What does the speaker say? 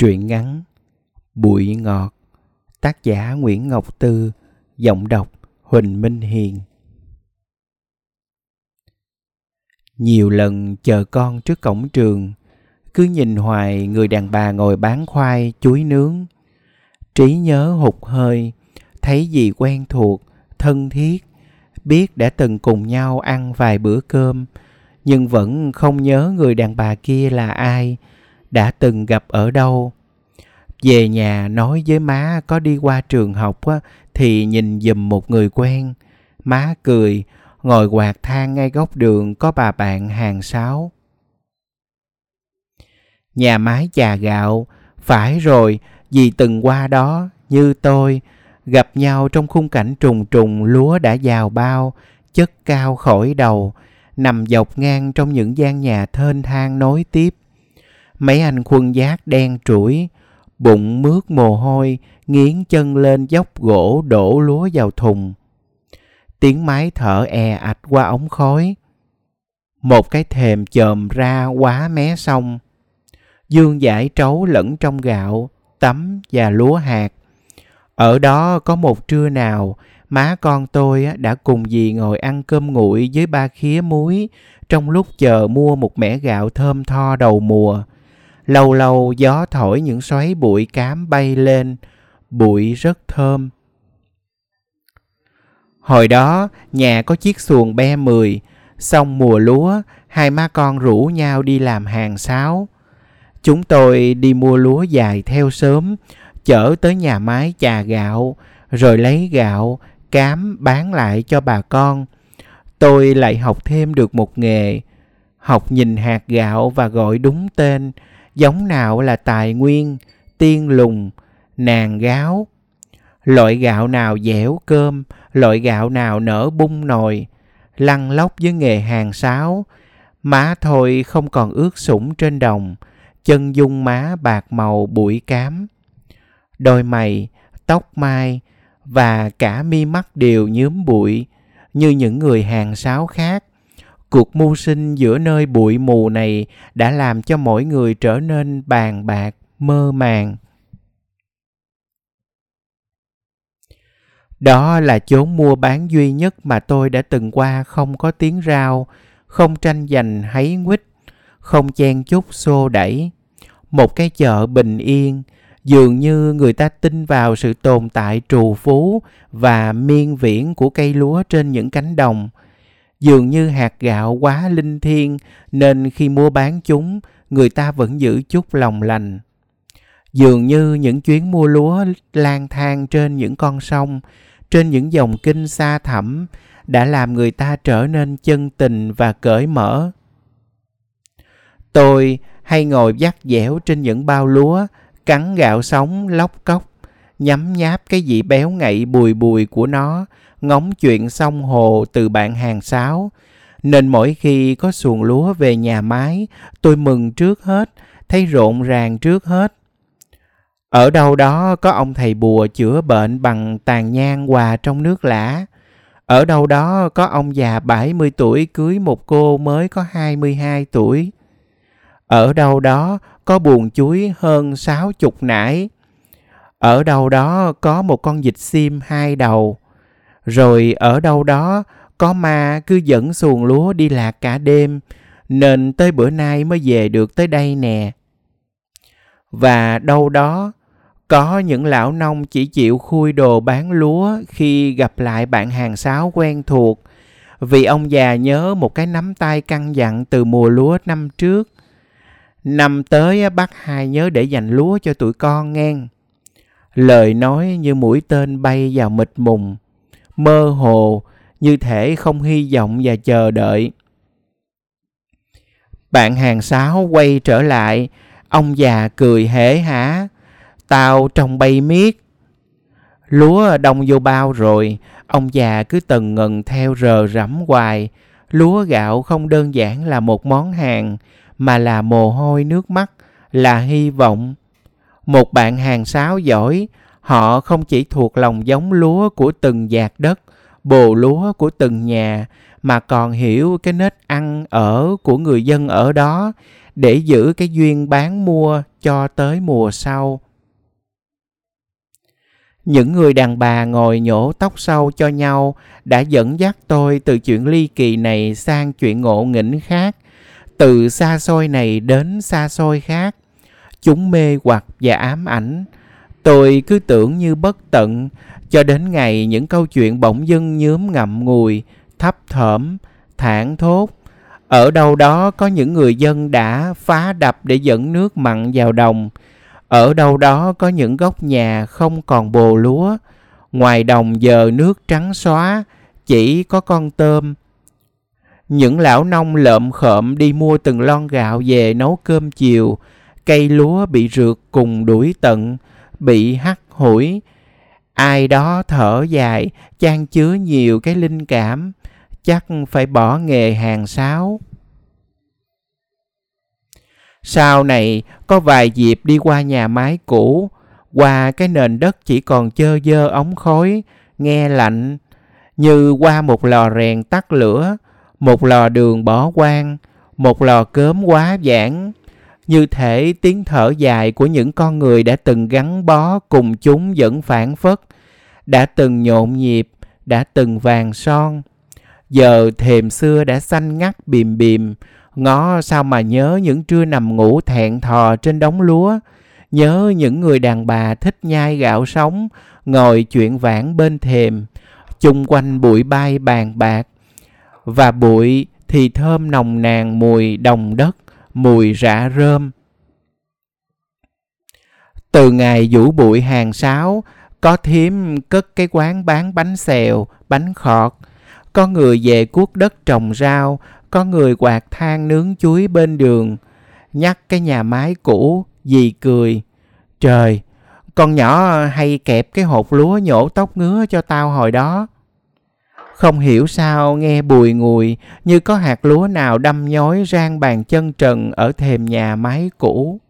Truyện ngắn Bụi ngọt Tác giả Nguyễn Ngọc Tư Giọng đọc Huỳnh Minh Hiền. Nhiều lần chờ con trước cổng trường Cứ nhìn hoài người đàn bà ngồi bán khoai, chuối nướng. Trí nhớ hụt hơi Thấy gì quen thuộc, thân thiết Biết đã từng cùng nhau ăn vài bữa cơm Nhưng vẫn không nhớ người đàn bà kia là ai đã từng gặp ở đâu. Về nhà nói với má có đi qua trường học á, thì nhìn giùm một người quen. Má cười ngồi quạt than ngay góc đường có bà bạn hàng sáu nhà máy chà gạo phải rồi vì từng qua đó như tôi gặp nhau trong khung cảnh trùng trùng lúa đã giàu bao chất cao khỏi đầu nằm dọc ngang trong những gian nhà thênh thang nối tiếp. Mấy anh khuân giác đen trũi, bụng mướt mồ hôi, nghiến chân lên dốc gỗ đổ lúa vào thùng. Tiếng máy thở e ạch qua ống khói. Một cái thềm chồm ra quá mé sông. Dương giải trấu lẫn trong gạo, tấm và lúa hạt. Ở đó có một trưa nào, má con tôi đã cùng dì ngồi ăn cơm nguội với ba khía muối trong lúc chờ mua một mẻ gạo thơm tho đầu mùa. Lâu lâu gió thổi những xoáy bụi cám bay lên, bụi rất thơm. Hồi đó, nhà có chiếc xuồng be mười, xong mùa lúa, hai má con rủ nhau đi làm hàng sáo. Chúng tôi đi mua lúa dài theo sớm, chở tới nhà máy chà gạo, rồi lấy gạo, cám bán lại cho bà con. Tôi lại học thêm được một nghề, học nhìn hạt gạo và gọi đúng tên, giống nào là tài nguyên, tiên lùng, nàng gáo. Loại gạo nào dẻo cơm, loại gạo nào nở bung nồi, lăn lóc với nghề hàng sáo. Má thôi không còn ướt sũng trên đồng, chân dung má bạc màu bụi cám. Đôi mày, tóc mai và cả mi mắt đều nhướm bụi như những người hàng sáo khác Cuộc mưu sinh giữa nơi bụi mù này đã làm cho mỗi người trở nên bàn bạc, mơ màng. Đó là chốn mua bán duy nhất mà tôi đã từng qua không có tiếng rao, không tranh giành háy nguýt, không chen chúc xô đẩy. Một cái chợ bình yên, dường như người ta tin vào sự tồn tại trù phú và miên viễn của cây lúa trên những cánh đồng – Dường như hạt gạo quá linh thiêng nên khi mua bán chúng, người ta vẫn giữ chút lòng lành. Dường như những chuyến mua lúa lang thang trên những con sông, trên những dòng kinh xa thẳm đã làm người ta trở nên chân tình và cởi mở. Tôi hay ngồi dắt dẻo trên những bao lúa, cắn gạo sống lóc cốc, nhấm nháp cái vị béo ngậy bùi bùi của nó ngóng chuyện sông hồ từ bạn hàng sáo. Nên mỗi khi có xuồng lúa về nhà máy, tôi mừng trước hết, thấy rộn ràng trước hết. Ở đâu đó có ông thầy bùa chữa bệnh bằng tàn nhang hòa trong nước lã. Ở đâu đó có ông già 70 tuổi cưới một cô mới có 22 tuổi. Ở đâu đó có buồn chuối hơn 60 nải. Ở đâu đó có một con vịt sim hai đầu. Rồi ở đâu đó có ma cứ dẫn xuồng lúa đi lạc cả đêm, nên tới bữa nay mới về được tới đây nè. Và đâu đó có những lão nông chỉ chịu khui đồ bán lúa khi gặp lại bạn hàng sáo quen thuộc, vì ông già nhớ một cái nắm tay căn dặn từ mùa lúa năm trước. Năm tới bác hai nhớ để dành lúa cho tụi con nghe. Lời nói như mũi tên bay vào mịt mùng mơ hồ, như thể không hy vọng và chờ đợi. Bạn hàng sáo quay trở lại, ông già cười hễ hả, tao trồng bay miết. Lúa đông vô bao rồi, ông già cứ tần ngần theo rờ rẫm hoài. Lúa gạo không đơn giản là một món hàng, mà là mồ hôi nước mắt, là hy vọng. Một bạn hàng sáo giỏi Họ không chỉ thuộc lòng giống lúa của từng giạt đất, bồ lúa của từng nhà, mà còn hiểu cái nết ăn ở của người dân ở đó, để giữ cái duyên bán mua cho tới mùa sau. Những người đàn bà ngồi nhổ tóc sâu cho nhau đã dẫn dắt tôi từ chuyện ly kỳ này sang chuyện ngộ nghĩnh khác từ xa xôi này đến xa xôi khác. Chúng mê hoặc và ám ảnh tôi cứ tưởng như bất tận, cho đến ngày những câu chuyện bỗng dưng nhướm ngậm ngùi, thấp thởm thảng thốt. Ở đâu đó có những người dân đã phá đập để dẫn nước mặn vào đồng. Ở đâu đó có những góc nhà không còn bồ lúa. Ngoài đồng giờ nước trắng xóa, chỉ có con tôm. Những lão nông lợm khợm đi mua từng lon gạo về nấu cơm chiều. Cây lúa bị rượt cùng đuổi tận bị hắt hủi. Ai đó thở dài, chan chứa nhiều cái linh cảm. Chắc phải bỏ nghề hàng sáo. Sau này, có vài dịp đi qua nhà máy cũ. Qua cái nền đất chỉ còn chơ dơ ống khói, nghe lạnh. Như qua một lò rèn tắt lửa, một lò đường bỏ quang, một lò cớm quá giản như thể tiếng thở dài của những con người đã từng gắn bó cùng chúng vẫn phản phất, đã từng nhộn nhịp, đã từng vàng son. Giờ thềm xưa đã xanh ngắt bìm bìm, ngó sao mà nhớ những trưa nằm ngủ thẹn thò trên đống lúa, nhớ những người đàn bà thích nhai gạo sống, ngồi chuyện vãn bên thềm, chung quanh bụi bay bàn bạc. Và bụi thì thơm nồng nàn mùi đồng đất mùi rạ rơm. Từ ngày vũ bụi hàng sáo, có thím cất cái quán bán bánh xèo, bánh khọt. Có người về cuốc đất trồng rau, có người quạt than nướng chuối bên đường. Nhắc cái nhà máy cũ, dì cười. Trời, con nhỏ hay kẹp cái hột lúa nhổ tóc ngứa cho tao hồi đó không hiểu sao nghe bùi ngùi, như có hạt lúa nào đâm nhói rang bàn chân trần ở thềm nhà máy cũ.